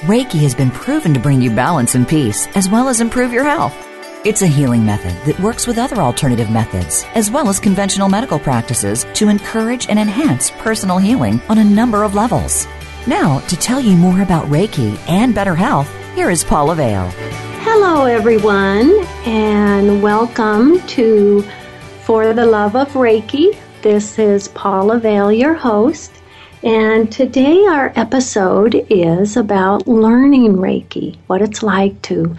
Reiki has been proven to bring you balance and peace, as well as improve your health. It's a healing method that works with other alternative methods, as well as conventional medical practices, to encourage and enhance personal healing on a number of levels. Now, to tell you more about Reiki and better health, here is Paula Vale. Hello, everyone, and welcome to For the Love of Reiki. This is Paula Vale, your host. And today our episode is about learning Reiki, what it's like to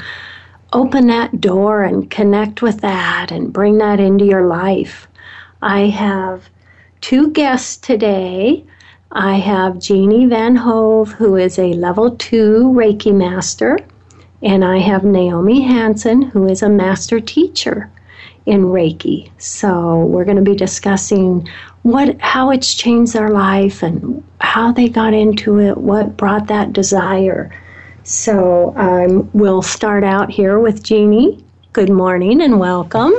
open that door and connect with that and bring that into your life. I have two guests today. I have Jeannie VanHove, who is a level two Reiki master, and I have Naomi Hanson, who is a master teacher in Reiki. So we're going to be discussing what how it's changed their life and how they got into it, what brought that desire. So um, we'll start out here with Jeannie. Good morning and welcome.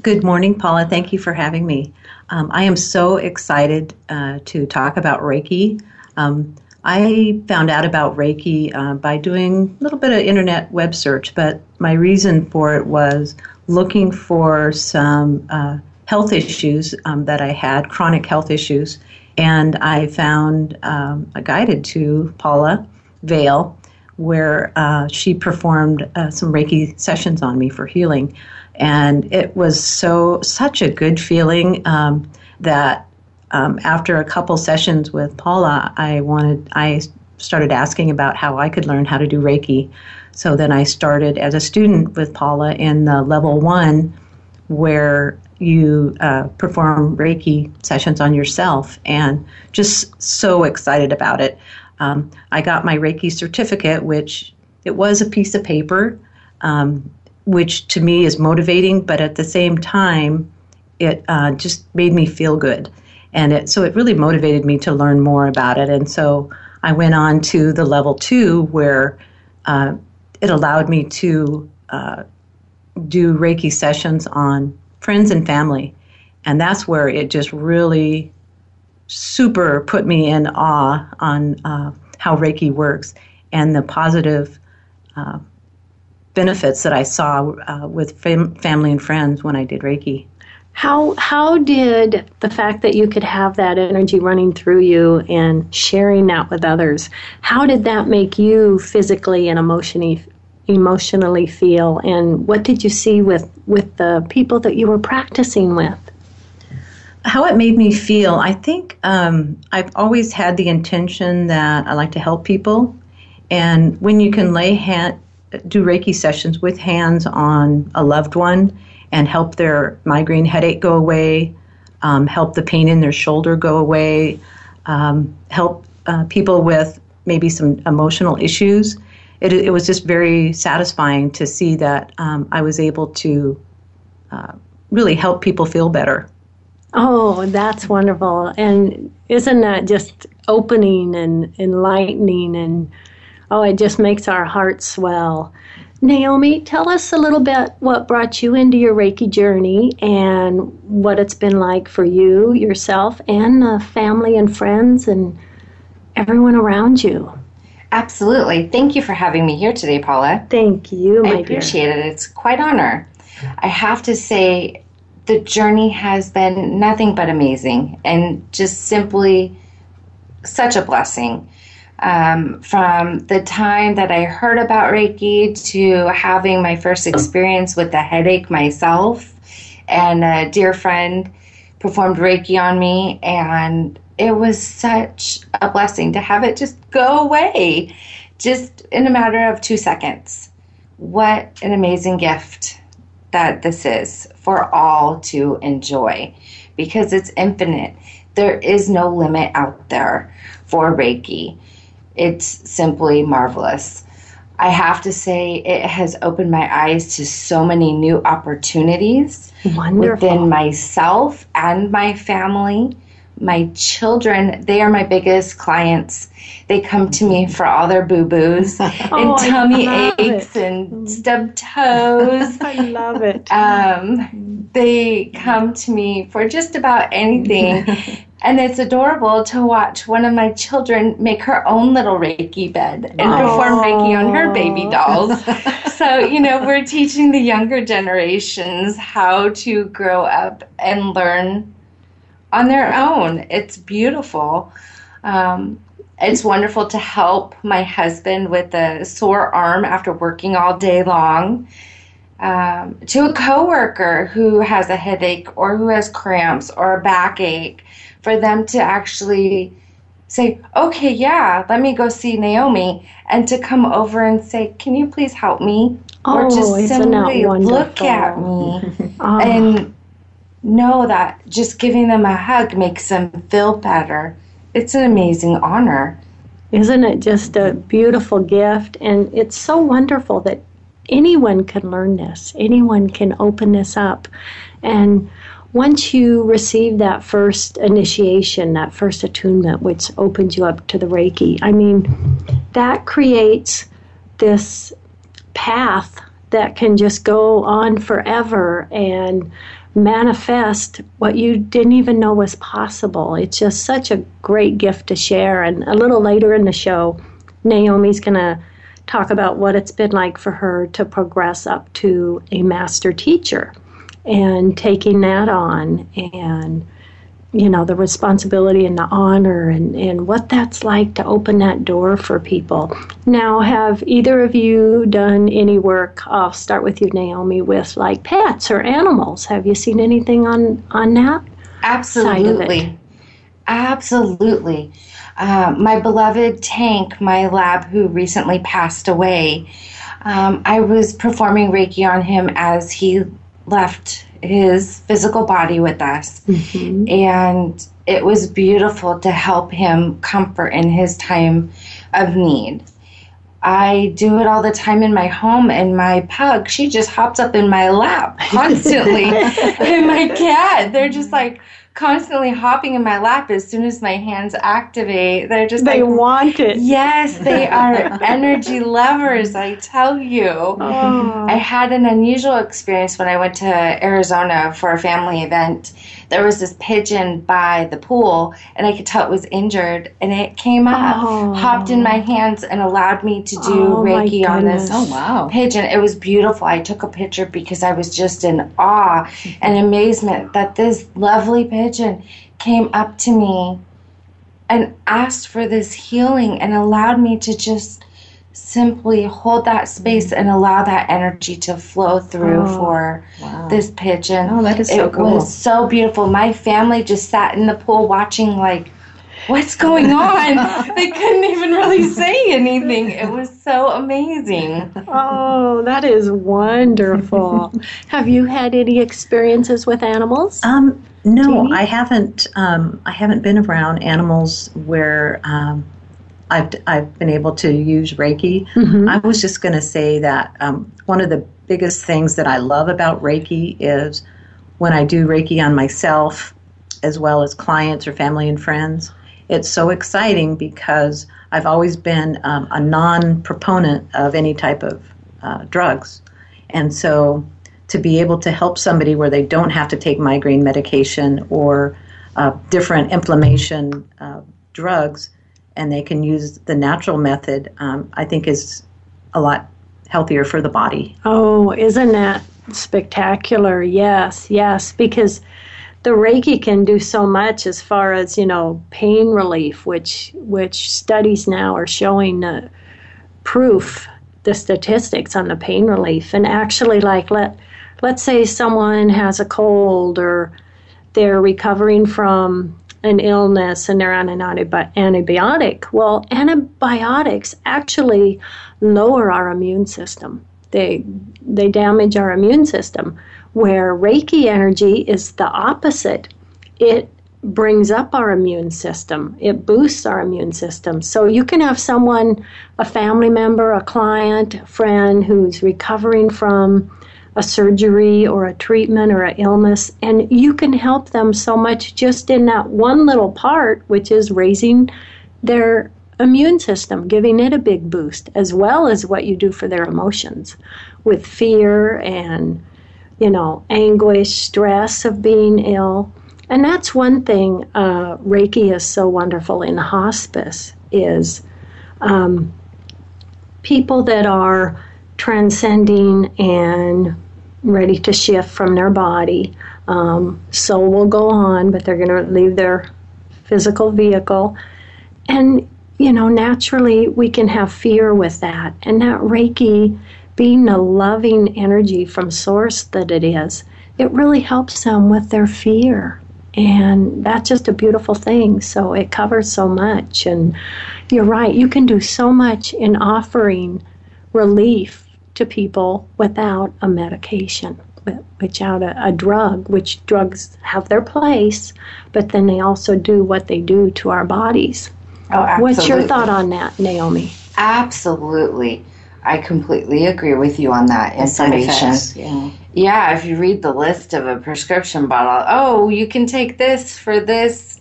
Good morning, Paula. Thank you for having me. Um, I am so excited uh, to talk about Reiki. Um, I found out about Reiki uh, by doing a little bit of internet web search, but my reason for it was looking for some uh, health issues um, that I had, chronic health issues, and I found um, a guided to Paula Vale, where uh, she performed uh, some Reiki sessions on me for healing, and it was so such a good feeling um, that um, after a couple sessions with Paula, I wanted I started asking about how I could learn how to do Reiki. So then I started as a student with Paula in the level one, where you uh, perform Reiki sessions on yourself, and just so excited about it. Um, I got my Reiki certificate, which it was a piece of paper, um, which to me is motivating, but at the same time, it uh, just made me feel good, and it so it really motivated me to learn more about it. And so I went on to the level two, where uh, it allowed me to uh, do Reiki sessions on friends and family. And that's where it just really super put me in awe on uh, how Reiki works and the positive uh, benefits that I saw uh, with fam- family and friends when I did Reiki. How how did the fact that you could have that energy running through you and sharing that with others, how did that make you physically and emotionally emotionally feel? And what did you see with with the people that you were practicing with? How it made me feel i think um, i've always had the intention that i like to help people. And when you can lay hand do reiki sessions with hands on a loved one and help their migraine headache go away um, help the pain in their shoulder go away um, help uh, people with maybe some emotional issues it, it was just very satisfying to see that um, I was able to uh, really help people feel better. Oh, that's wonderful. And isn't that just opening and enlightening? And oh, it just makes our hearts swell. Naomi, tell us a little bit what brought you into your Reiki journey and what it's been like for you, yourself, and uh, family and friends and everyone around you. Absolutely. Thank you for having me here today, Paula. Thank you, I appreciate dear. it. It's quite honor. I have to say, the journey has been nothing but amazing and just simply such a blessing. Um, from the time that I heard about Reiki to having my first experience with the headache myself, and a dear friend performed Reiki on me, and it was such a blessing to have it just go away just in a matter of two seconds. what an amazing gift that this is for all to enjoy because it's infinite. There is no limit out there for Reiki. It's simply marvelous. I have to say, it has opened my eyes to so many new opportunities Wonderful. within myself and my family. My children, they are my biggest clients. They come to me for all their boo boos and Oh, tummy aches it. and stubbed toes. I love it. Um, they come to me for just about anything. And it's adorable to watch one of my children make her own little Reiki bed and perform Reiki on her baby dolls. so, you know, we're teaching the younger generations how to grow up and learn on their own. It's beautiful. Um, it's wonderful to help my husband with a sore arm after working all day long. Um, to a coworker who has a headache or who has cramps or a backache, for them to actually say, "Okay, yeah, let me go see Naomi," and to come over and say, "Can you please help me?" or Oh, just isn't simply look at me Oh, and ah. know that just giving them a hug makes them feel better. It's an amazing honor. Isn't it just a beautiful gift? And it's so wonderful that anyone can learn this, anyone can open this up. And once you receive that first initiation, that first attunement, which opens you up to the Reiki, I mean, that creates this path that can just go on forever and manifest what you didn't even know was possible. It's just such a great gift to share. And a little later in the show, Naomi's going to talk about what it's been like for her to progress up to a master teacher and taking that on and you know the responsibility and the honor and, and what that's like to open that door for people now have either of you done any work i'll start with you naomi with like pets or animals have you seen anything on on that Absolutely. Absolutely. Uh, my beloved Tank, my lab who recently passed away, um, I was performing Reiki on him as he left his physical body with us. Mm-hmm. And it was beautiful to help him comfort in his time of need. I do it all the time in my home, and my pug, she just hops up in my lap constantly. and my cat, they're just like constantly hopping in my lap as soon as my hands activate. They're just they like, want it yes, they are energy lovers, I tell you. oh. I had an unusual experience when I went to Arizona for a family event. There was this pigeon by the pool, and I could tell it was injured. And it came up, Oh. hopped in my oh. hands, and allowed me to do Oh, Reiki on this. Oh, wow. pigeon. It was beautiful. I took a picture because I was just in awe and amazement that this lovely pigeon came up to me and asked for this healing and allowed me to just simply hold that space and allow that energy to flow through Oh, for Wow. this pigeon. Oh, that is so it cool. was so beautiful. My family just sat in the pool watching like What's going on? they couldn't even really say anything. It was so amazing. oh that is wonderful have you had any experiences with animals Um, no, Jeannie? I haven't. Um, I haven't been around animals where um, I've I've been able to use Reiki. Mhm. I was just going to say that um, one of the biggest things that I love about Reiki is when I do Reiki on myself, as well as clients or family and friends. It's so exciting because I've always been um, a non-proponent of any type of uh, drugs, and so to be able to help somebody where they don't have to take migraine medication or uh, different inflammation uh, drugs, and they can use the natural method, um, I think is a lot healthier for the body. Oh, isn't that spectacular? Yes, yes, because the Reiki can do so much as far as, you know, pain relief, which which studies now are showing the proof, the statistics on the pain relief. And actually like let let's say someone has a cold or they're recovering from an illness and they're on an antibiotic. Well, antibiotics actually lower our immune system. They they damage our immune system. Where Reiki energy is the opposite. It brings up our immune system. It boosts our immune system. So you can have someone, a family member, a client, a friend who's recovering from a surgery or a treatment or an illness, and you can help them so much just in that one little part, which is raising their immune system, giving it a big boost, as well as what you do for their emotions with fear and, you know, anguish, stress of being ill. And that's one thing uh, Reiki is so wonderful in hospice is um, people that are transcending and ready to shift from their body. Um, soul will go on, but they're going to leave their physical vehicle. And, you know, naturally we can have fear with that. And that Reiki, being the loving energy from Source that it is, it really helps them with their fear. And that's just a beautiful thing. So it covers so much. And you're right, you can do so much in offering relief to people without a medication, without a, a drug, which drugs have their place, but then they also do what they do to our bodies. Oh, absolutely. What's your thought on that, Naomi? Absolutely. I completely agree with you on that information. yeah. yeah, if you read the list of a prescription bottle, oh, you can take this for this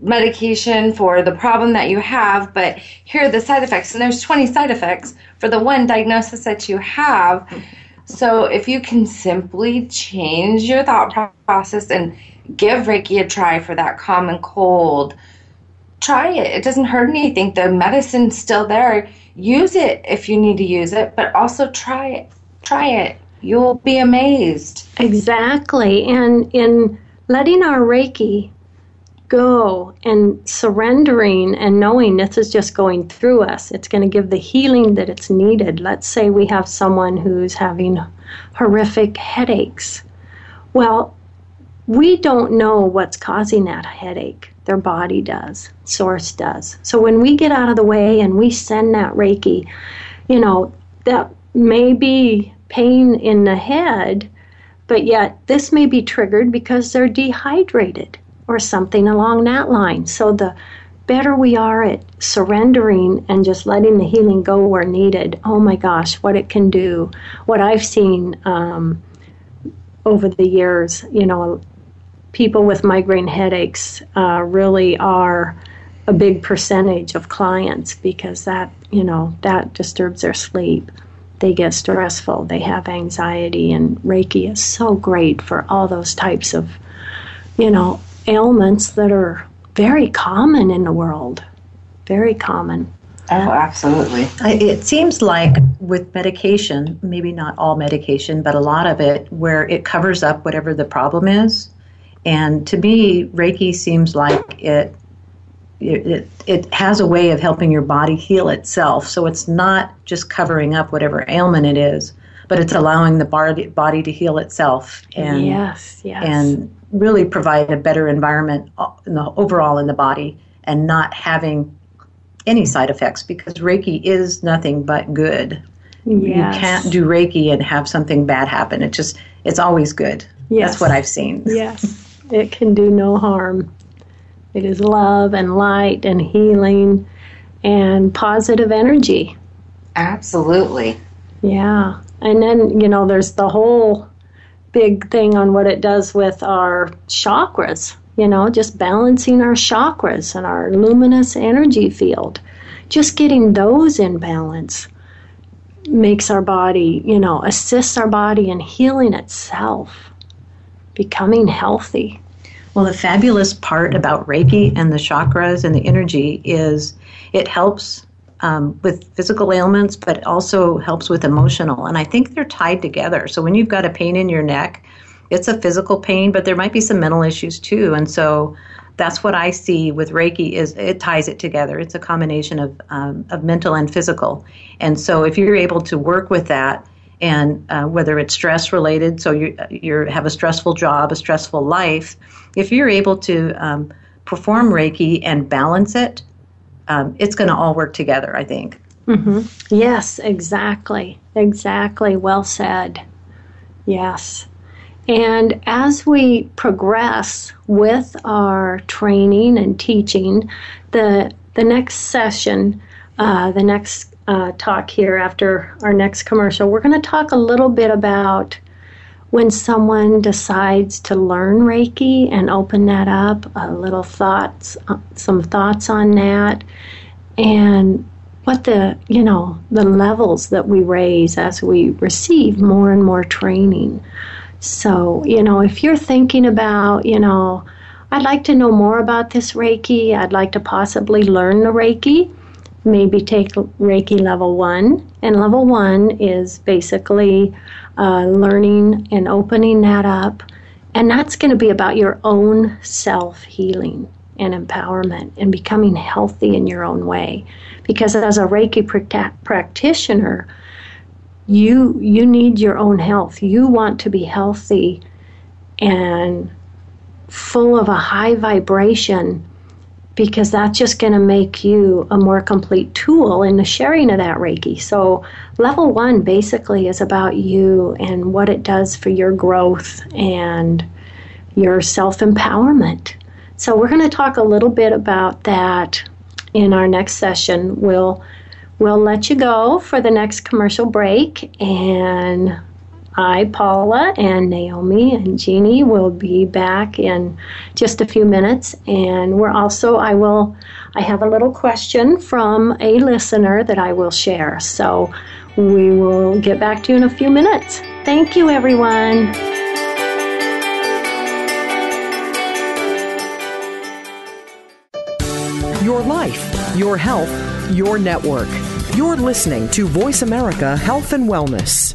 medication for the problem that you have, but here are the side effects. And there's 20 side effects for the one diagnosis that you have. So if you can simply change your thought process and give Reiki a try for that common cold, try it. It doesn't hurt anything. The medicine's still there. Use it if you need to use it, but also try it. Try it. You'll be amazed. Exactly. And in letting our Reiki go and surrendering and knowing this is just going through us. It's going to give the healing that it's needed. Let's say we have someone who's having horrific headaches. Well, we don't know what's causing that headache. Their body does, source does. So when we get out of the way and we send that Reiki, you know, that may be pain in the head, but yet this may be triggered because they're dehydrated or something along that line. So the better we are at surrendering and just letting the healing go where needed, oh my gosh, what it can do. What I've seen um, over the years, you know, people with migraine headaches uh, really are a big percentage of clients because that, you know, that disturbs their sleep. They get stressful, they have anxiety, and Reiki is so great for all those types of, you know, ailments that are very common in the world. Very common. Oh, absolutely. I, it seems like with medication, maybe not all medication, but a lot of it, where it covers up whatever the problem is. And to me, Reiki seems like it, it, it has a way of helping your body heal itself. So it's not just covering up whatever ailment it is, but it's allowing the body, body to heal itself. And, yes, yes. And really provide a better environment uh, in the, overall in the body and not having any side effects because Reiki is nothing but good. Yes. You can't do Reiki and have something bad happen. It just it's always good. Yes. That's what I've seen. Yes. it can do no harm. It is love and light and healing and positive energy. Absolutely. Yeah. And then, you know, there's the whole big thing on what it does with our chakras, you know, just balancing our chakras and our luminous energy field. Just getting those in balance makes our body, you know, assists our body in healing itself, becoming healthy. Well, the fabulous part about Reiki and the chakras and the energy is it helps um, with physical ailments, but also helps with emotional. And I think they're tied together. So when you've got a pain in your neck, it's a physical pain, but there might be some mental issues too. And so that's what I see with Reiki is it ties it together. It's a combination of um, of mental and physical. And so if you're able to work with that, and uh, whether it's stress related, so you you have a stressful job, a stressful life, if you're able to um, perform Reiki and balance it, um, it's going to all work together, I think. Mm-hmm. Yes, exactly. Exactly. Well said. Yes. And as we progress with our training and teaching, the the next session, uh, the next uh, talk here after our next commercial, we're going to talk a little bit about when someone decides to learn Reiki and open that up. A little thoughts, uh, some thoughts on that, and what the you know the levels that we raise as we receive more and more training. So, you know, if you're thinking about, you know, I'd like to know more about this Reiki, I'd like to possibly learn the Reiki, maybe take Reiki level one. And level one is basically uh, learning and opening that up. And that's going to be about your own self healing and empowerment and becoming healthy in your own way. Because as a Reiki pr- practitioner, you you need your own health. You want to be healthy and full of a high vibration because that's just going to make you a more complete tool in the sharing of that Reiki. So, level one basically is about you and what it does for your growth and your self empowerment. So, we're going to talk a little bit about that in our next session. We'll we'll let you go for the next commercial break. And I, Paula, and Naomi and Jeannie will be back in just a few minutes. And we're also, I will, I have a little question from a listener that I will share. So we will get back to you in a few minutes. Thank you, everyone. Your life, your health, your network. You're listening to Voice America Health and Wellness.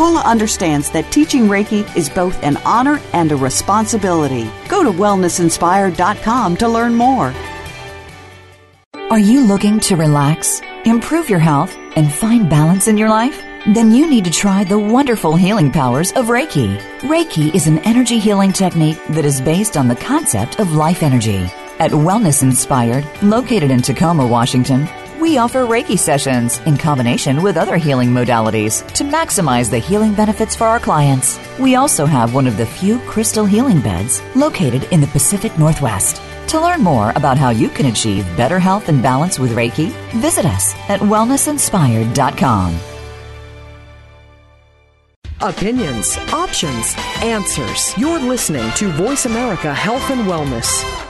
Paula understands that teaching Reiki is both an honor and a responsibility. Go to wellnessinspired.com to learn more. Are you looking to relax, improve your health, and find balance in your life? Then you need to try the wonderful healing powers of Reiki. Reiki is an energy healing technique that is based on the concept of life energy. At Wellness Inspired, located in Tacoma, Washington, we offer Reiki sessions in combination with other healing modalities to maximize the healing benefits for our clients. We also have one of the few crystal healing beds located in the Pacific Northwest. To learn more about how you can achieve better health and balance with Reiki, visit us at wellnessinspired.com. Opinions, options, answers. You're listening to Voice America Health and Wellness.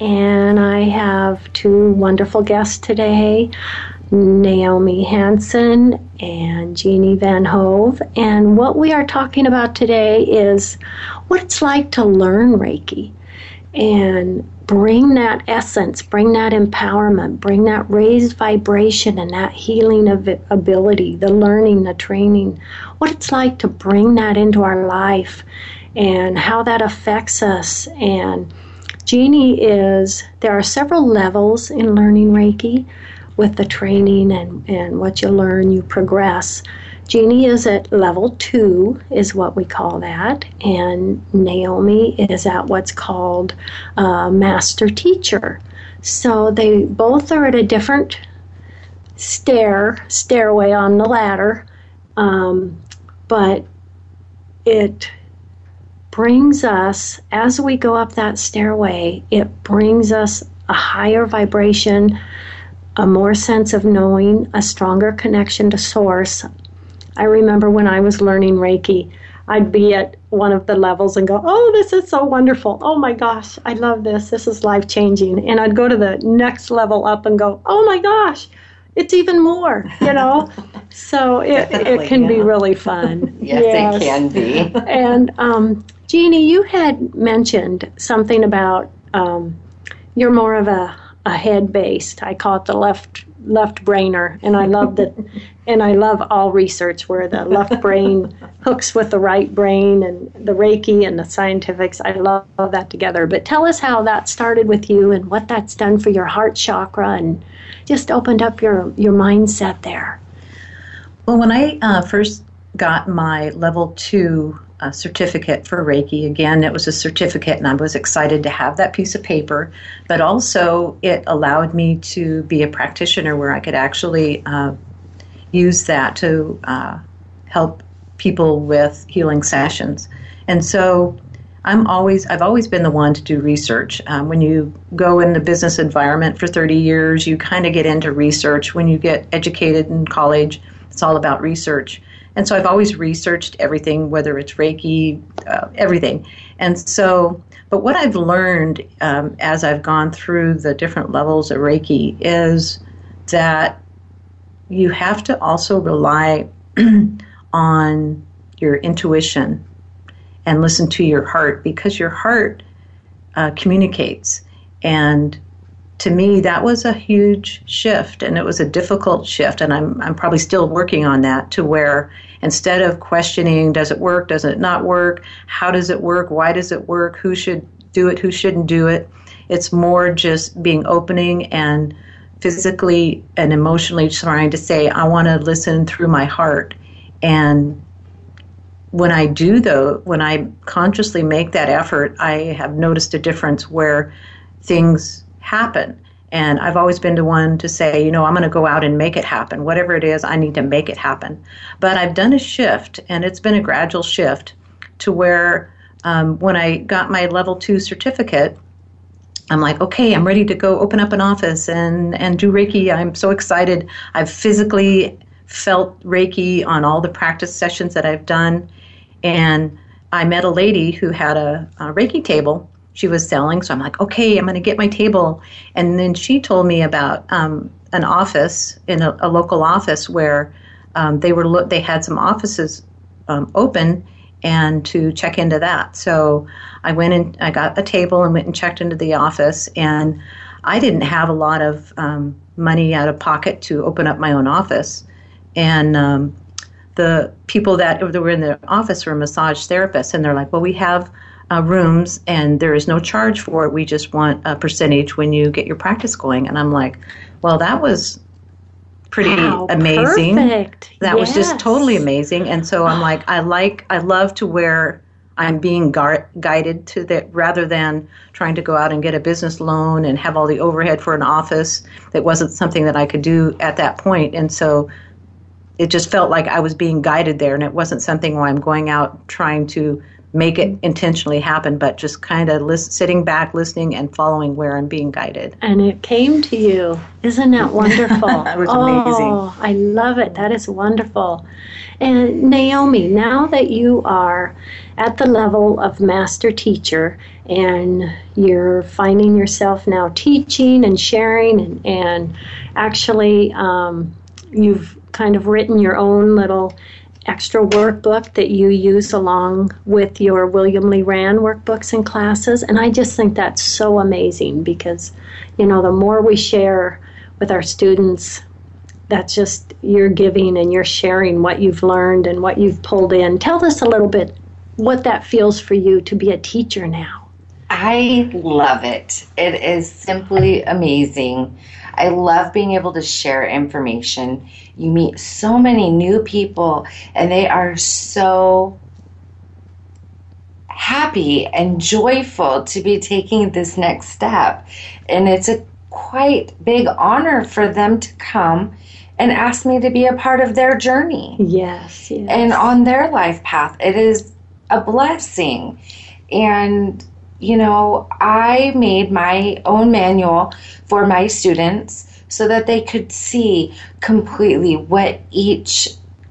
and I have two wonderful guests today Naomi Hanson and Jeannie VanHove. And what we are talking about today is what it's like to learn Reiki and bring that essence, bring that empowerment, bring that raised vibration and that healing ability, the learning, the training, what it's like to bring that into our life and how that affects us. And Jeannie is, there are several levels in learning Reiki with the training and, and what you learn, you progress. Jeannie is at level two, is what we call that, and Naomi is at what's called uh, master teacher. So they both are at a different stair stairway on the ladder, um, but it brings us, as we go up that stairway, it brings us a higher vibration, a more sense of knowing, a stronger connection to Source. I remember when I was learning Reiki, I'd be at one of the levels and go, Oh, this is so wonderful. Oh my gosh, I love this. This is life changing. And I'd go to the next level up and go, Oh my gosh, it's even more, you know? so it, it can yeah. be really fun. yes, yes, it can be. and um, Jeannie, you had mentioned something about um, you're more of a, a head based. I call it the left left brainer, and I love that. and I love all research where the left brain hooks with the right brain, and the Reiki and the scientifics. I love, that together. But tell us how that started with you, and what that's done for your heart chakra, and just opened up your your mindset there. Well, when I uh, first got my level two a certificate for Reiki. Again, it was a certificate, and I was excited to have that piece of paper. But also, it allowed me to be a practitioner where I could actually uh, use that to uh, help people with healing sessions. And so, I'm always I've always been the one to do research. Um, when you go in the business environment for 30 years, you kind of get into research. When you get educated in college, it's all about research. And so I've always researched everything, whether it's Reiki, uh, everything. And so, but what I've learned um, as I've gone through the different levels of Reiki is that you have to also rely on your intuition and listen to your heart because your heart uh, communicates. And to me, that was a huge shift, and it was a difficult shift, and I'm I'm probably still working on that. To where instead of questioning, does it work, does it not work, how does it work, why does it work, who should do it, who shouldn't do it, it's more just being opening and physically and emotionally trying to say, I want to listen through my heart, and when I do though, when I consciously make that effort, I have noticed a difference where things happen. And I've always been the one to say, you know, I'm going to go out and make it happen. Whatever it is, I need to make it happen. But I've done a shift, and it's been a gradual shift to where um, when I got my level two certificate, I'm like, okay, I'm ready to go open up an office and, and do Reiki. I'm so excited. I've physically felt Reiki on all the practice sessions that I've done. And I met a lady who had a, a Reiki table she was selling. So I'm like, okay, I'm going to get my table. And then she told me about um, an office in a, a local office where um, they were lo- they had some offices um, open and to check into that. So I went and I got a table and went and checked into the office. And I didn't have a lot of um, money out of pocket to open up my own office. And um, the people that were in the office were massage therapists, and they're like, "Well, we have uh, rooms and there is no charge for it. We just want a percentage when you get your practice going. And I'm like, well, that was pretty wow, amazing. Perfect. That yes. was just totally amazing. And so I'm like, I like, I love to where I'm being gar- guided to that rather than trying to go out and get a business loan and have all the overhead for an office. That wasn't something that I could do at that point. And so it just felt like I was being guided there, and it wasn't something where I'm going out trying to make it intentionally happen, but just kind of list, sitting back, listening, and following where I'm being guided. And it came to you. Isn't that wonderful? that was amazing. Oh, I love it. That is wonderful. And Naomi, now that you are at the level of master teacher and you're finding yourself now teaching and sharing and, and actually um, you've kind of written your own little extra workbook that you use along with your William Lee Rand workbooks and classes. And I just think that's so amazing because, you know, the more we share with our students, that's just you're giving and you're sharing what you've learned and what you've pulled in. Tell us a little bit what that feels for you to be a teacher now. I love it. It is simply amazing. I love being able to share information. You meet so many new people, and they are so happy and joyful to be taking this next step. And it's a quite big honor for them to come and ask me to be a part of their journey. Yes, yes. And on their life path. It is a blessing. And, you know, I made my own manual for my students so that they could see completely what each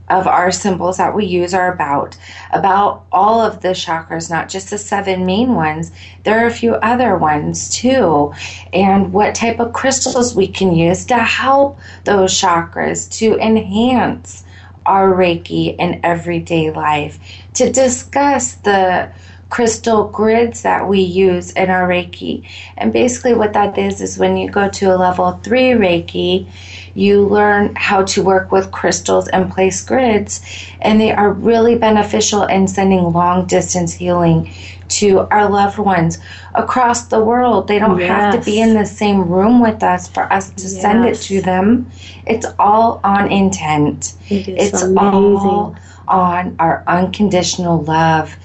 of our symbols that we use are about about all of the chakras not just the seven main ones. There are a few other ones too and what type of crystals we can use to help those chakras to enhance our reiki in everyday life. To discuss the crystal grids that we use in our Reiki. And basically, what that is is when you go to a level three Reiki, you learn how to work with crystals and place grids, and they are really beneficial in sending long distance healing to our loved ones across the world. They don't yes. have to be in the same room with us for us to yes. send it to them. It's all on intent. It it's amazing. all on our unconditional love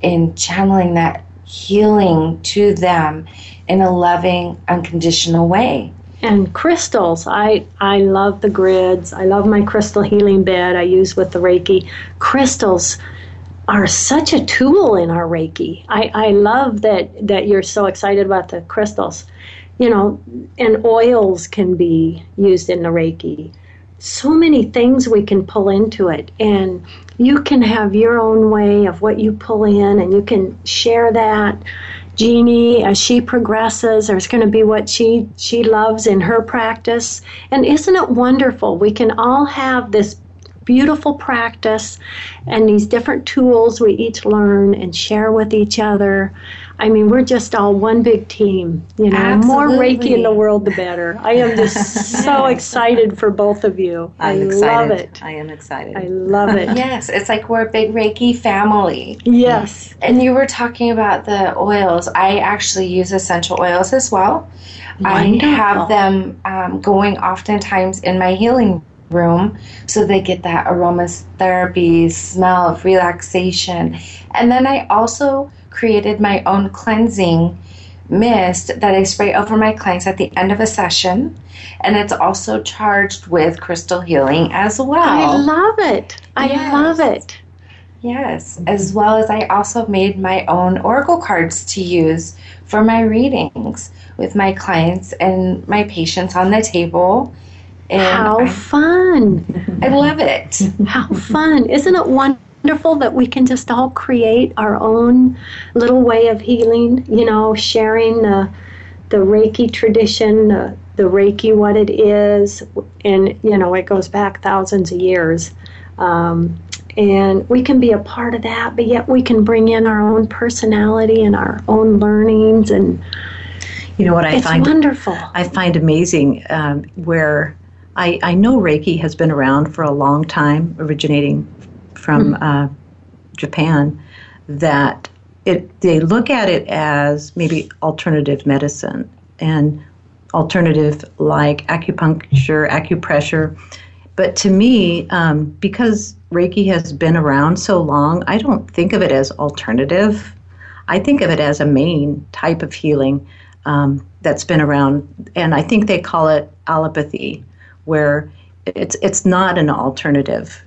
in channeling that healing to them in a loving, unconditional way. And crystals, I, I love the grids. I love my crystal healing bed I use with the Reiki. Crystals are such a tool in our Reiki. I, I love that, that you're so excited about the crystals. You know, and oils can be used in the Reiki. So many things we can pull into it. And you can have your own way of what you pull in and you can share that Jeannie, as she progresses, there's going to be what she she loves in her practice. And isn't it wonderful? We can all have this beautiful practice and these different tools we each learn and share with each other. I mean, we're just all one big team. You know, Absolutely. more Reiki in the world, the better. I am just so excited for both of you. I'm I excited. love it. I am excited. I love it. yes, it's like we're a big Reiki family. Yes. And you were talking about the oils. I actually use essential oils as well. Wonderful. I have them um, going oftentimes in my healing room so they get that aromatherapy smell of relaxation. And then I also created my own cleansing mist that I spray over my clients at the end of a session. And it's also charged with crystal healing as well. I love it. I Yes. love it. Yes, as well as I also made my own oracle cards to use for my readings with my clients and my patients on the table. And How fun. I love it. How fun. Isn't it wonderful that we can just all create our own little way of healing, you know, sharing the, the Reiki tradition, uh, the Reiki, what it is, and, you know, it goes back thousands of years. Um, and we can be a part of that, but yet we can bring in our own personality and our own learnings, and you know what I it's find wonderful. I find amazing um, where I, I know Reiki has been around for a long time, originating from uh, Japan. That it they look at it as maybe alternative medicine and alternative like acupuncture, acupressure. But to me, um, because Reiki has been around so long, I don't think of it as alternative. I think of it as a main type of healing um, that's been around, and I think they call it allopathy, where it's it's not an alternative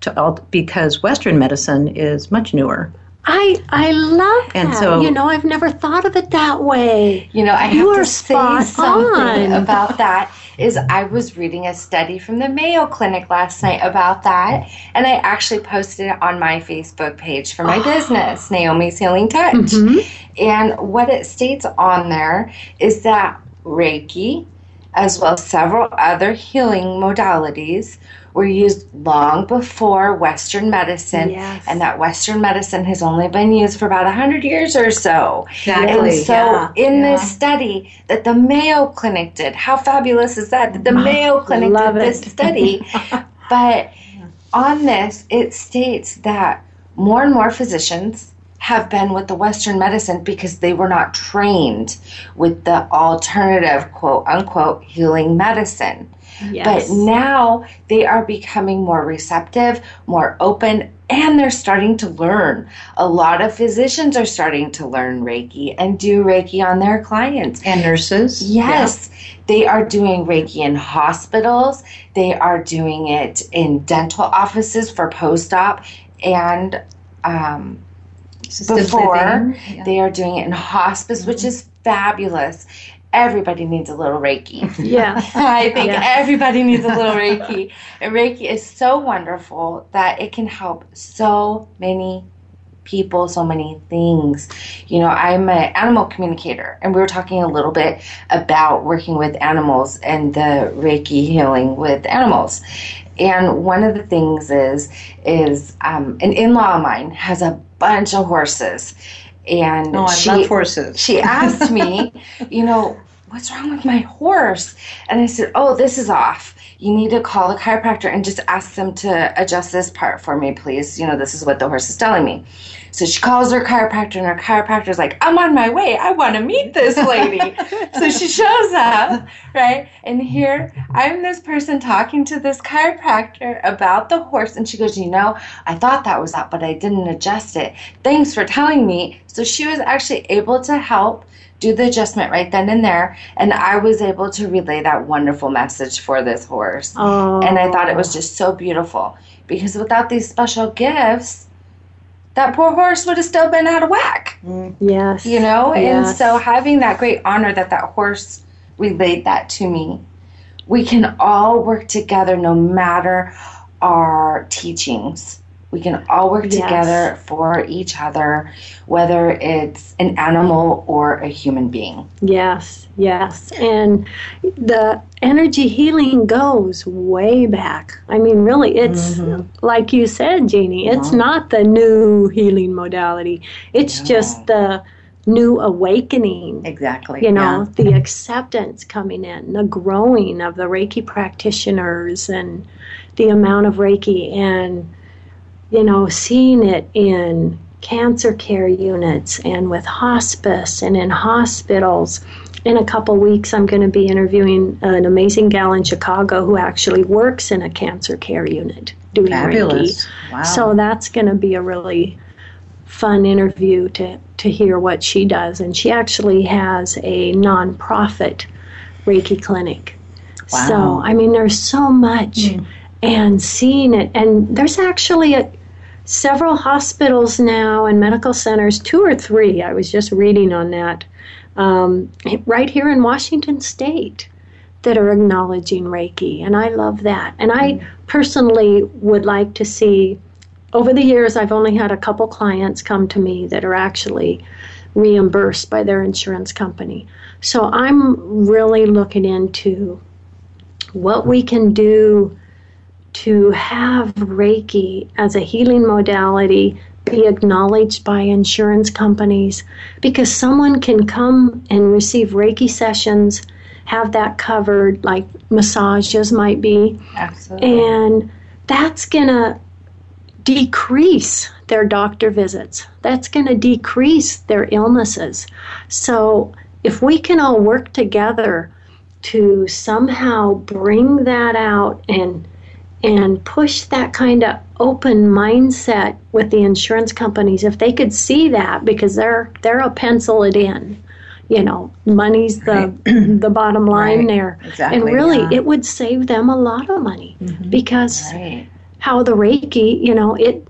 to al- because Western medicine is much newer. I I love And that. so- you know, I've never thought of it that way. You know, I have You are to say something on. about that. Is I was reading a study from the Mayo Clinic last night about that, and I actually posted it on my Facebook page for my business, Naomi's Healing Touch. Mhm. And what it states on there is that Reiki, as well as several other healing modalities, were used long before Western medicine, Yes. and that Western medicine has only been used for about 100 years or so. And so, yeah, in yeah. this study that the Mayo Clinic did, how fabulous is that? That the Mayo Clinic love did this study. but on this, it states that more and more physicians have been with the Western medicine because they were not trained with the alternative, quote unquote, healing medicine. Yes. But now they are becoming more receptive, more open, and they're starting to learn. A lot of physicians are starting to learn Reiki and do Reiki on their clients. And nurses, Yes, they are doing Reiki in hospitals, they are doing it in dental offices for post op, and um, before. yeah. They are doing it in hospice, which is fabulous. Everybody needs a little Reiki. Yeah. I think Yeah. everybody needs a little Reiki. And Reiki is so wonderful that it can help so many people, so many things. You know, I'm an animal communicator, and we were talking a little bit about working with animals and the Reiki healing with animals. And one of the things is is um, an in-law of mine has a bunch of horses, and Oh, she love horses. she asked me, you know, what's wrong with my horse? And I said, oh, this is off. You need to call the chiropractor and just ask them to adjust this part for me, please. You know, this is what the horse is telling me. So she calls her chiropractor, and her chiropractor's like, I'm on my way. I want to meet this lady. so she shows up, right? And here I'm this person talking to this chiropractor about the horse. And she goes, You know, I thought that was up, but I didn't adjust it. Thanks for telling me. So she was actually able to help do the adjustment right then and there. And I was able to relay that wonderful message for this horse. Oh. And I thought it was oh. just so beautiful because without these special gifts, that poor horse would have still been out of whack, Yes. you know? And so having that great honor that that horse relayed that to me, we can all work together no matter our teachings. We can all work Yes. together for each other, whether it's an animal or a human being. Yes, yes. And the energy healing goes way back. I mean, really, it's mm-hmm. like you said, Jeannie, it's uh-huh. not the new healing modality, it's just the new awakening. Exactly. You know, yeah. the acceptance coming in, the growing of the Reiki practitioners, and the amount of Reiki, and, you know, seeing it in cancer care units and with hospice and in hospitals. In a couple weeks, I'm going to be interviewing an amazing gal in Chicago who actually works in a cancer care unit doing Fabulous. Reiki. Wow. So that's going to be a really fun interview to, to hear what she does. And she actually has a nonprofit Reiki clinic. Wow. So, I mean, there's so much. Hmm. And seeing it, and there's actually a, several hospitals now and medical centers, two or three, I was just reading on that, um, right here in Washington State that are acknowledging Reiki. And I love that. And I personally would like to see, over the years, I've only had a couple clients come to me that are actually reimbursed by their insurance company. So I'm really looking into what we can do to have Reiki as a healing modality be acknowledged by insurance companies because someone can come and receive Reiki sessions, have that covered, like massages might be, Absolutely. and that's going to decrease their doctor visits. That's going to decrease their illnesses. So, if we can all work together to somehow bring that out and and push that kind of open mindset with the insurance companies if they could see that because they're they'll pencil it in you know money's the the bottom line Right. there Exactly, and really yeah. it would save them a lot of money because Right. how the reiki you know it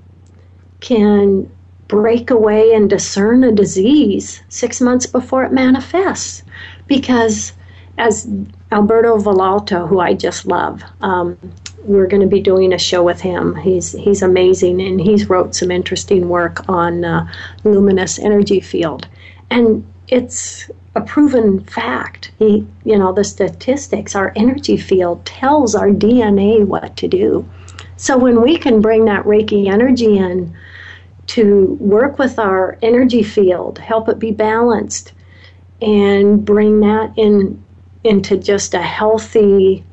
can break away and discern a disease six months before it manifests because as alberto Villoldo, who i just love um, we're going to be doing a show with him. He's he's amazing and he's wrote some interesting work on uh, luminous energy field. And it's a proven fact. He you know the statistics our energy field tells our dna what to do. So when we can bring that reiki energy in to work with our energy field, help it be balanced, and bring that in into just a healthy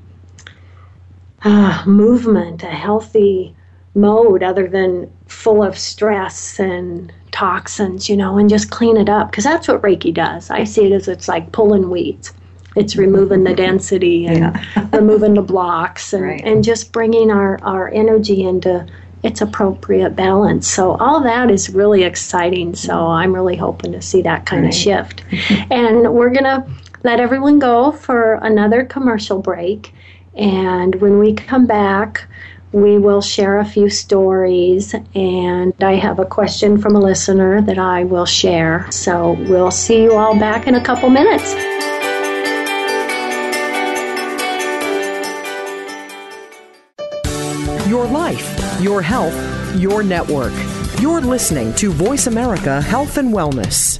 uh, movement, a healthy mode, other than full of stress and toxins, you know, and just clean it up because that's what Reiki does. I see it as it's like pulling weeds. It's removing the density and removing the blocks and, Right. and just bringing our, our energy into its appropriate balance. So all that is really exciting. So I'm really hoping to see that kind of shift. and we're going to let everyone go for another commercial break. And when we come back, we will share a few stories, and I have a question from a listener that I will share. So we'll see you all back in a couple minutes. Your life, your health, your network. You're listening to Voice America Health and Wellness.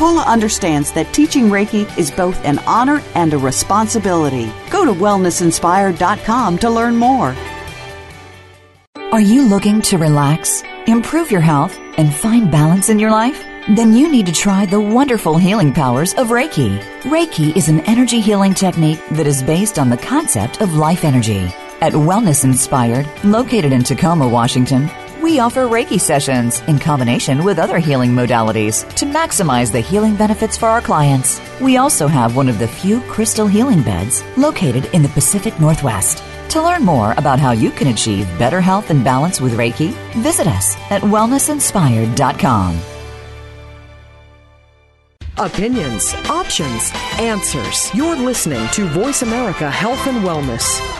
Paula understands that teaching Reiki is both an honor and a responsibility. Go to wellnessinspired.com to learn more. Are you looking to relax, improve your health, and find balance in your life? Then you need to try the wonderful healing powers of Reiki. Reiki is an energy healing technique that is based on the concept of life energy. At Wellness Inspired, located in Tacoma, Washington, we offer Reiki sessions in combination with other healing modalities to maximize the healing benefits for our clients. We also have one of the few crystal healing beds located in the Pacific Northwest. To learn more about how you can achieve better health and balance with Reiki, visit us at wellnessinspired.com. Opinions, options, answers. You're listening to Voice America Health and Wellness.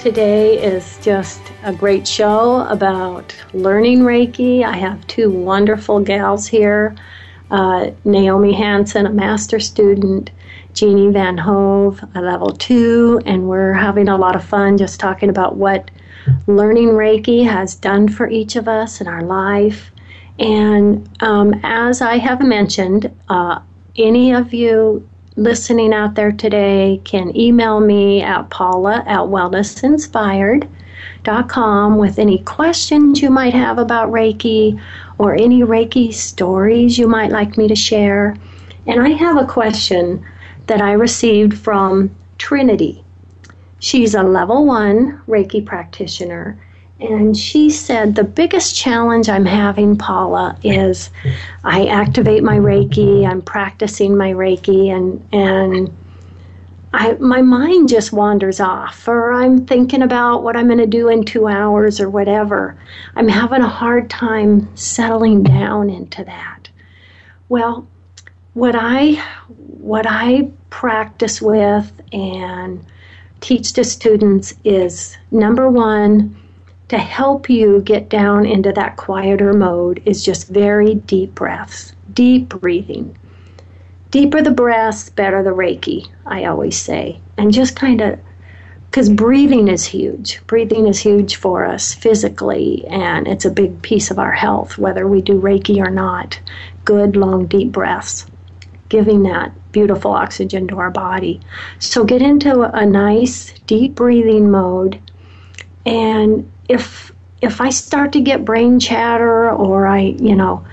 Today is just a great show about learning Reiki. I have two wonderful gals here uh, Naomi Hanson, a master student, Jeannie VanHove, a level two, and we're having a lot of fun just talking about what learning Reiki has done for each of us in our life. And um, as I have mentioned, uh, any of you listening out there today can email me at paula at wellnessinspired.com with any questions you might have about Reiki or any Reiki stories you might like me to share. And I have a question that I received from Trinity. She's a level one Reiki practitioner. And she said, The biggest challenge I'm having, Paula, is I activate my Reiki, I'm practicing my Reiki, and, and I, my mind just wanders off, or I'm thinking about what I'm going to do in two hours or whatever. I'm having a hard time settling down into that. Well, what I what I practice with and teach to students is number one, to help you get down into that quieter mode is just very deep breaths, deep breathing. Deeper the breaths, better the Reiki, I always say. And just kind of, because breathing is huge. Breathing is huge for us physically, and it's a big piece of our health, whether we do Reiki or not. Good, long, deep breaths, giving that beautiful oxygen to our body. So get into a nice, deep breathing mode. And if if I start to get brain chatter or I, you know,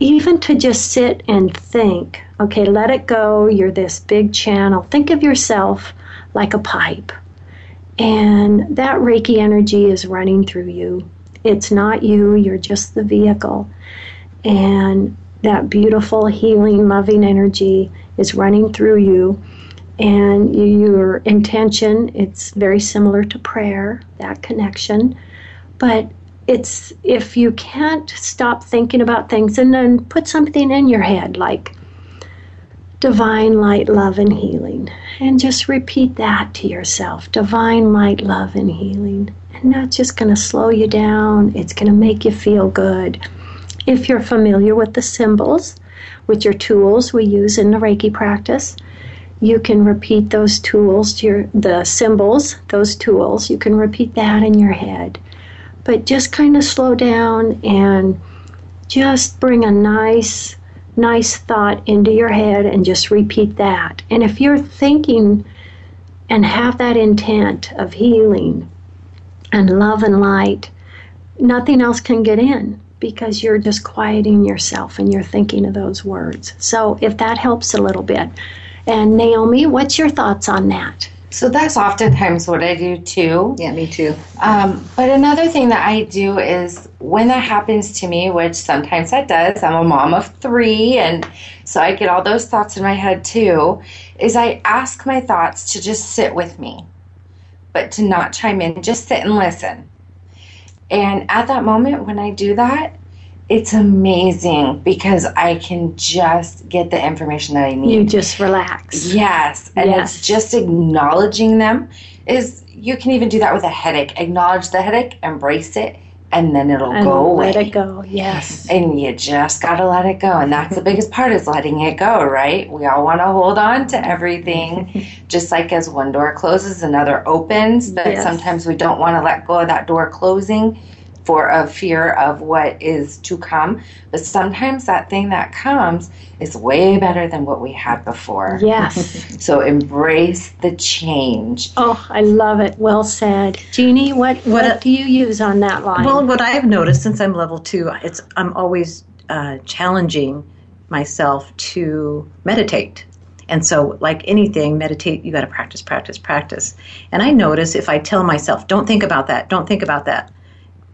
even to just sit and think, okay, let it go. You're this big channel. Think of yourself like a pipe. And that Reiki energy is running through you. It's not you, you're just the vehicle. And that beautiful, healing, loving energy is running through you. And your intention, it's very similar to prayer, that connection. But it's if you can't stop thinking about things and then put something in your head like divine light, love, and healing. And just repeat that to yourself divine light, love, and healing. And that's just going to slow you down. It's going to make you feel good. If you're familiar with the symbols, which are tools we use in the Reiki practice, you can repeat those tools to your the symbols, those tools, you can repeat that in your head but just kind of slow down and just bring a nice, nice thought into your head and just repeat that. And if you're thinking and have that intent of healing and love and light, nothing else can get in because you're just quieting yourself and you're thinking of those words. So if that helps a little bit. And Naomi, what's your thoughts on that? So that's oftentimes what I do too. Yeah, me too. Um, but another thing that I do is when that happens to me, which sometimes that does, I'm a mom of three, and so I get all those thoughts in my head too, is I ask my thoughts to just sit with me, but to not chime in, just sit and listen. And at that moment, when I do that, it's amazing because I can just get the information that I need. You just relax. Yes, and Yes. it's just acknowledging them. Is you can even do that with a headache. Acknowledge the headache, embrace it, and then it'll And go away. let it go. Yes. And you just gotta let it go, and that's the biggest part is letting it go. Right? We all want to hold on to everything, just like as one door closes, another opens. But Yes. sometimes we don't want to let go of that door closing for a fear of what is to come. But sometimes that thing that comes is way better than what we had before. Yes. So embrace the change. Oh, I love it. Well said. Jeannie, what, what, What- do you use on that line? Well, what I've noticed since I'm level two, it's I'm always uh, challenging myself to meditate. And so, like anything, meditate, you got to practice, practice, practice. And I notice if I tell myself, don't think about that, don't think about that.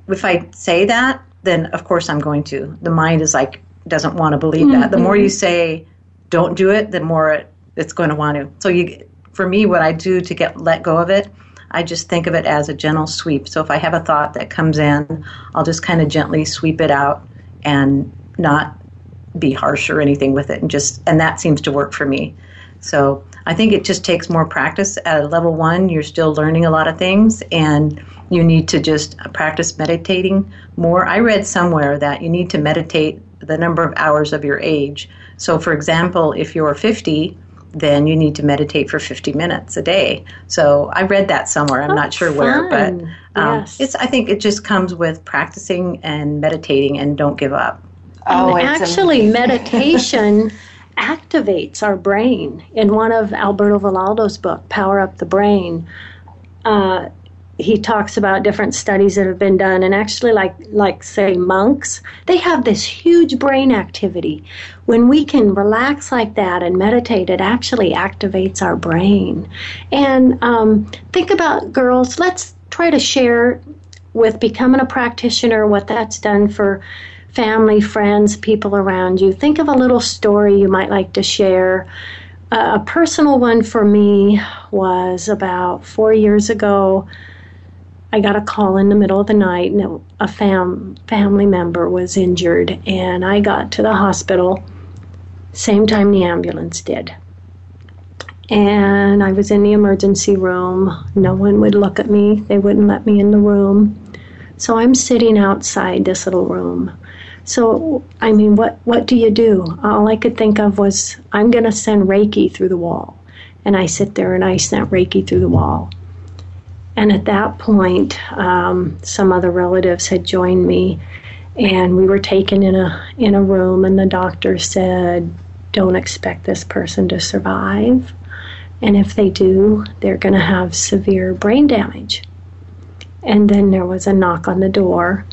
If I say that, then of course I'm going to. The mind is like, doesn't want to believe that. The more you mm-hmm. say, don't do it, the more it, it's going to want to. So, you, for me, what I do to get let go of it, I just think of it as a gentle sweep. So if I have a thought that comes in, I'll just kind of gently sweep it out and not be harsh or anything with it and just and that seems to work for me. So I think it just takes more practice. At level one, you're still learning a lot of things and you need to just practice meditating more. I read somewhere that you need to meditate the number of hours of your age. So, for example, if you're 50, then you need to meditate for 50 minutes a day. So I read that somewhere. I'm Oh, not sure where, but um, Yes. it's. I think it just comes with practicing and meditating, and don't give up. Oh, And actually, meditation activates our brain. In one of Alberto Villoldo's book, Power Up the Brain, uh, he talks about different studies that have been done, and actually, like like say monks, they have this huge brain activity. When we can relax like that and meditate, it actually activates our brain. And um, think about girls. Let's try to share with becoming a practitioner what that's done for family, friends, people around you. Think of a little story you might like to share. Uh, a personal one for me was about four years ago. I got a call in the middle of the night, and a fam- family member was injured, and I got to the hospital same time the ambulance did. And I was in the emergency room. No one would look at me. They wouldn't let me in the room. So I'm sitting outside this little room. So, I mean, what, what do you do? All I could think of was, I'm going to send Reiki through the wall. And I sit there and I sent Reiki through the wall. And at that point, um, some other relatives had joined me, and we were taken in a in a room. And the doctor said, "Don't expect this person to survive, and if they do, they're going to have severe brain damage." And then there was a knock on the door,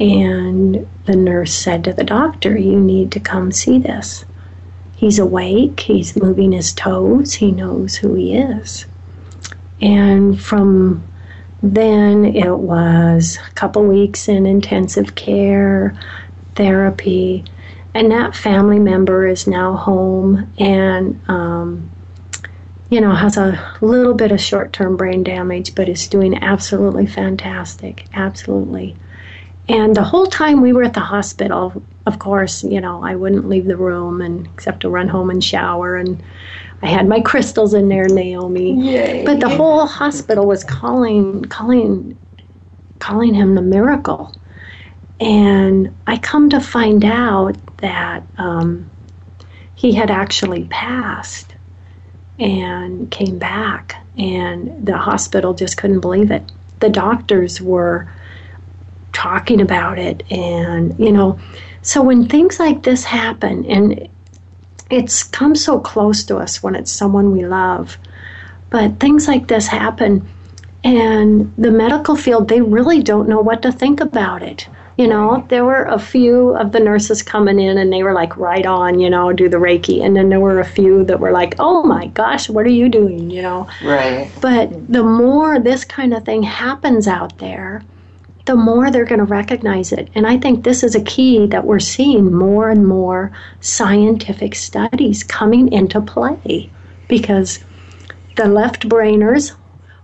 and the nurse said to the doctor, You need to come see this. He's awake, he's moving his toes, he knows who he is. And from then it was a couple weeks in intensive care, therapy, and that family member is now home and um, you know, has a little bit of short term brain damage, but is doing absolutely fantastic. Absolutely. And the whole time we were at the hospital, of course, you know, I wouldn't leave the room and except to run home and shower. And I had my crystals in there, Naomi. But the whole hospital was calling, calling, calling him the miracle. And I come to find out that um, he had actually passed and came back, and the hospital just couldn't believe it. The doctors were talking about it. And, you know, so when things like this happen, and it's come so close to us when it's someone we love, but things like this happen, and the medical field, they really don't know what to think about it. You know, there were a few of the nurses coming in and they were like, right on, you know, do the Reiki. And then there were a few that were like, oh my gosh, what are you doing, you know? Right. But the more this kind of thing happens out there, the more they're going to recognize it. And I think this is a key that we're seeing more and more scientific studies coming into play because the left brainers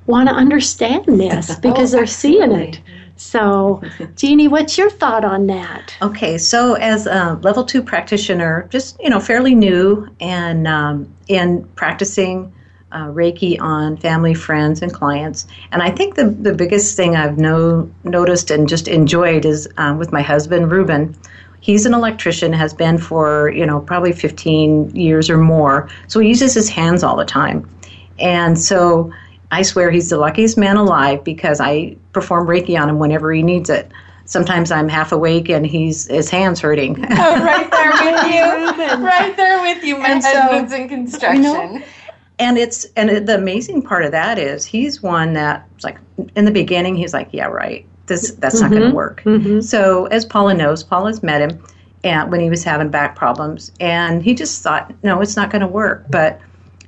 want to understand this because oh, they're seeing it. So, Jeannie, what's your thought on that? Okay, so as a level two practitioner, just you know, fairly new and um, in practicing uh, Reiki on family, friends, and clients. And I think the the biggest thing I've no, noticed and just enjoyed is um, with my husband Ruben. He's an electrician, has been for you know probably 15 years or more. So he uses his hands all the time, and so I swear he's the luckiest man alive because I perform Reiki on him whenever he needs it. Sometimes I'm half awake and he's his hands hurting. oh, right there with you, right there with you. My and husband's so, in construction. You know, and it's and the amazing part of that is he's one that like in the beginning he's like, yeah, right, this that's mm-hmm. not going to work. Mm-hmm. So as Paula knows, Paula's met him and when he was having back problems, and he just thought, no, it's not going to work. But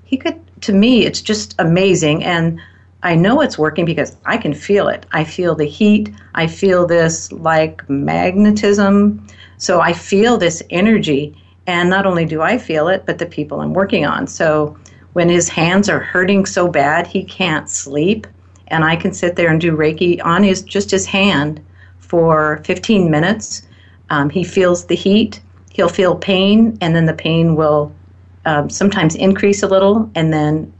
he could to me, it's just amazing. And I know it's working because I can feel it. I feel the heat. I feel this like magnetism. So I feel this energy. And not only do I feel it, but the people I'm working on. So when his hands are hurting so bad he can't sleep, and I can sit there and do Reiki on his just his hand for 15 minutes. Um, he feels the heat. He'll feel pain, and then the pain will um, sometimes increase a little, and then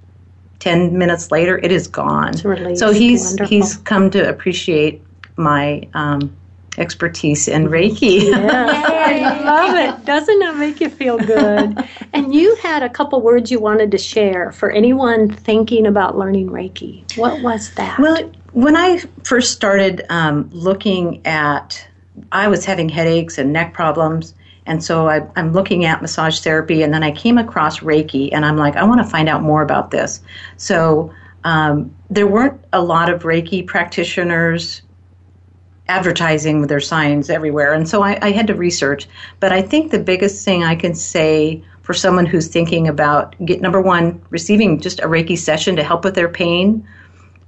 10 minutes later it is gone. So he's Wonderful. he's come to appreciate my um, expertise in Reiki. Yeah, I love it. Doesn't that make you feel good? and you had a couple words you wanted to share for anyone thinking about learning Reiki. What was that? Well, when I first started um, looking at, I was having headaches and neck problems, and so I, am looking at massage therapy, and then I came across Reiki, and I'm like, I want to find out more about this. So um, there weren't a lot of Reiki practitioners advertising with their signs everywhere, and so I, I had to research. But I think the biggest thing I can say for someone who's thinking about get number one receiving just a Reiki session to help with their pain,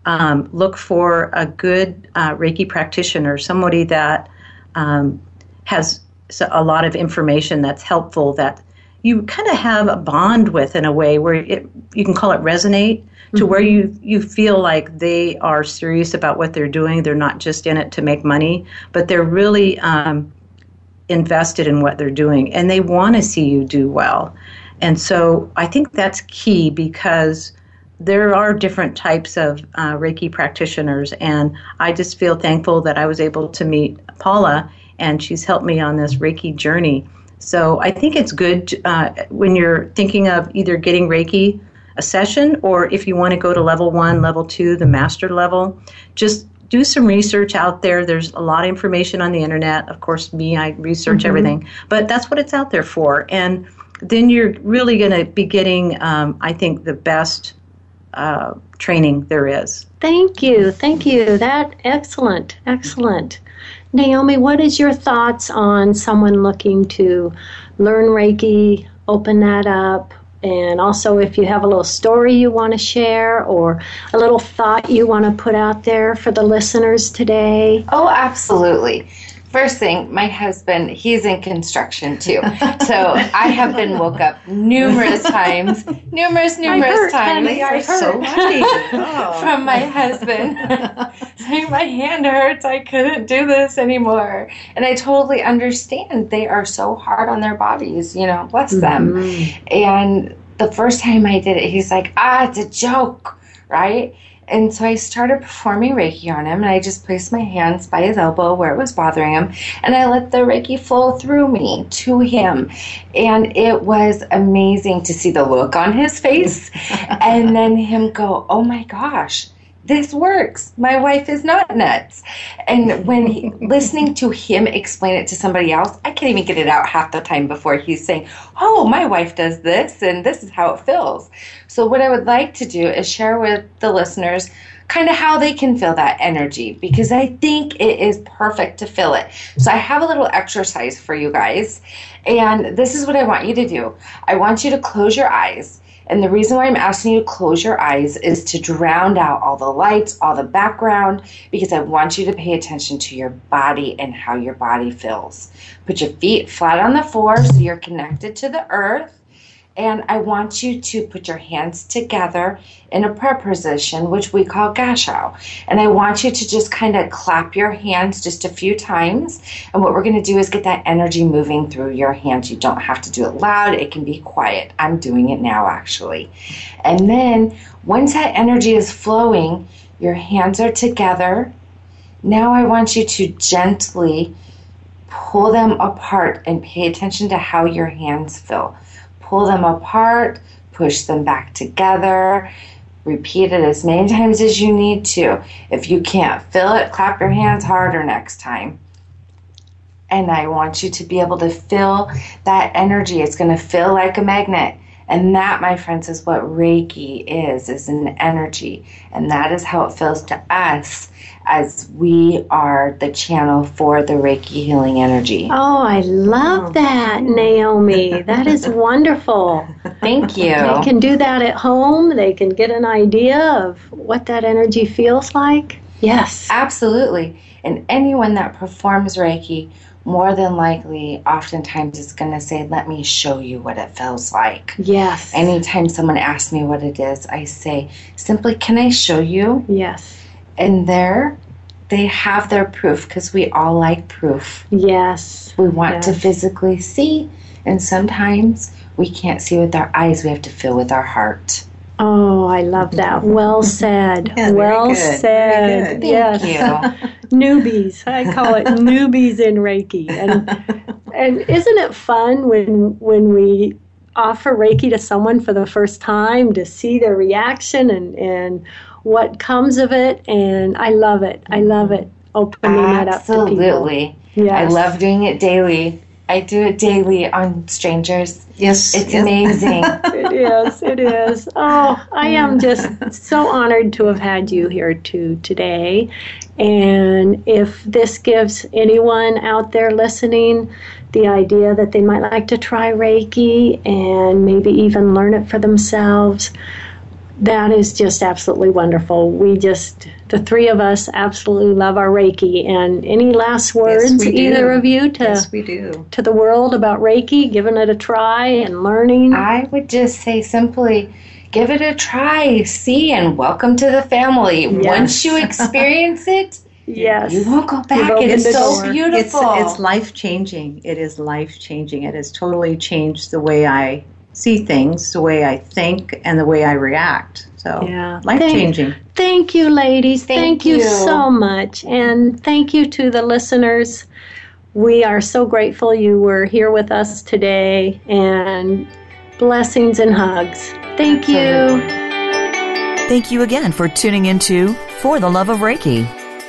um, look for a good uh, Reiki practitioner, somebody that um, has a lot of information that's helpful that you kind of have a bond with in a way where it, you can call it resonate to mm-hmm. where you you feel like they are serious about what they're doing. They're not just in it to make money, but they're really um, invested in what they're doing and they want to see you do well. And so I think that's key because there are different types of uh, Reiki practitioners, and I just feel thankful that I was able to meet Paula and she's helped me on this Reiki journey. So I think it's good uh, when you're thinking of either getting Reiki a session or if you want to go to level one, level two, the master level, just do some research out there. There's a lot of information on the internet. Of course, me, I research mm-hmm. everything, but that's what it's out there for. And then you're really going to be getting, um, I think, the best uh, training there is. Thank you. Thank you. That excellent. Excellent. Naomi, what is your thoughts on someone looking to learn Reiki, open that up, and also if you have a little story you want to share or a little thought you want to put out there for the listeners today? Oh, absolutely. First thing, my husband, he's in construction too. So I have been woke up numerous times, numerous, numerous times. Honey, I so oh. from my husband saying my hand hurts, I couldn't do this anymore. And I totally understand. They are so hard on their bodies, you know, bless them. Mm-hmm. And the first time I did it, he's like, ah, it's a joke, right? And so I started performing Reiki on him, and I just placed my hands by his elbow where it was bothering him, and I let the Reiki flow through me to him. And it was amazing to see the look on his face, and then him go, Oh my gosh, this works. My wife is not nuts. And when he, listening to him explain it to somebody else, I can't even get it out half the time before he's saying, Oh, my wife does this, and this is how it feels. So, what I would like to do is share with the listeners kind of how they can feel that energy because I think it is perfect to feel it. So, I have a little exercise for you guys, and this is what I want you to do I want you to close your eyes and the reason why I'm asking you to close your eyes is to drown out all the lights, all the background, because I want you to pay attention to your body and how your body feels. Put your feet flat on the floor so you're connected to the earth. And I want you to put your hands together in a prayer position, which we call gasho. And I want you to just kind of clap your hands just a few times. And what we're going to do is get that energy moving through your hands. You don't have to do it loud, it can be quiet. I'm doing it now, actually. And then once that energy is flowing, your hands are together. Now I want you to gently pull them apart and pay attention to how your hands feel pull them apart, push them back together. Repeat it as many times as you need to. If you can't feel it, clap your hands harder next time. And I want you to be able to feel that energy. It's going to feel like a magnet. And that, my friends, is what Reiki is, is an energy. And that is how it feels to us as we are the channel for the Reiki healing energy. Oh, I love oh. that, Naomi. That is wonderful. Thank you. They can do that at home. They can get an idea of what that energy feels like. Yes. Absolutely. And anyone that performs Reiki more than likely, oftentimes, it's going to say, Let me show you what it feels like. Yes. Anytime someone asks me what it is, I say, Simply, can I show you? Yes. And there, they have their proof because we all like proof. Yes. We want yes. to physically see, and sometimes we can't see with our eyes, we have to feel with our heart. Oh, I love that. Well said. Yeah, well said. Yes. Thank you. newbies. I call it newbies in Reiki. And and isn't it fun when when we offer Reiki to someone for the first time to see their reaction and and what comes of it? And I love it. I love it. Opening that up. Absolutely. Yes. I love doing it daily. I do it daily on strangers. Yes. It's yes. amazing. it is. It is. Oh, I am just so honored to have had you here too today. And if this gives anyone out there listening the idea that they might like to try Reiki and maybe even learn it for themselves, that is just absolutely wonderful. We just, the three of us, absolutely love our Reiki. And any last words, we do. either of you, to Yes, we do. to the world about Reiki, giving it a try and learning? I would just say simply give it a try, see, and welcome to the family. Yes. Once you experience it, yes. you won't go back. It is so door. It's beautiful. it's life changing. It is life changing. It has totally changed the way I see things, the way I think, and the way I react. So Yeah. life changing. Thank you, ladies. Thank Thank, you. you. so much. And thank you to the listeners. We are so grateful you were here with us today. And blessings and hugs. Thank you. Thank you again for tuning into For the Love of Reiki.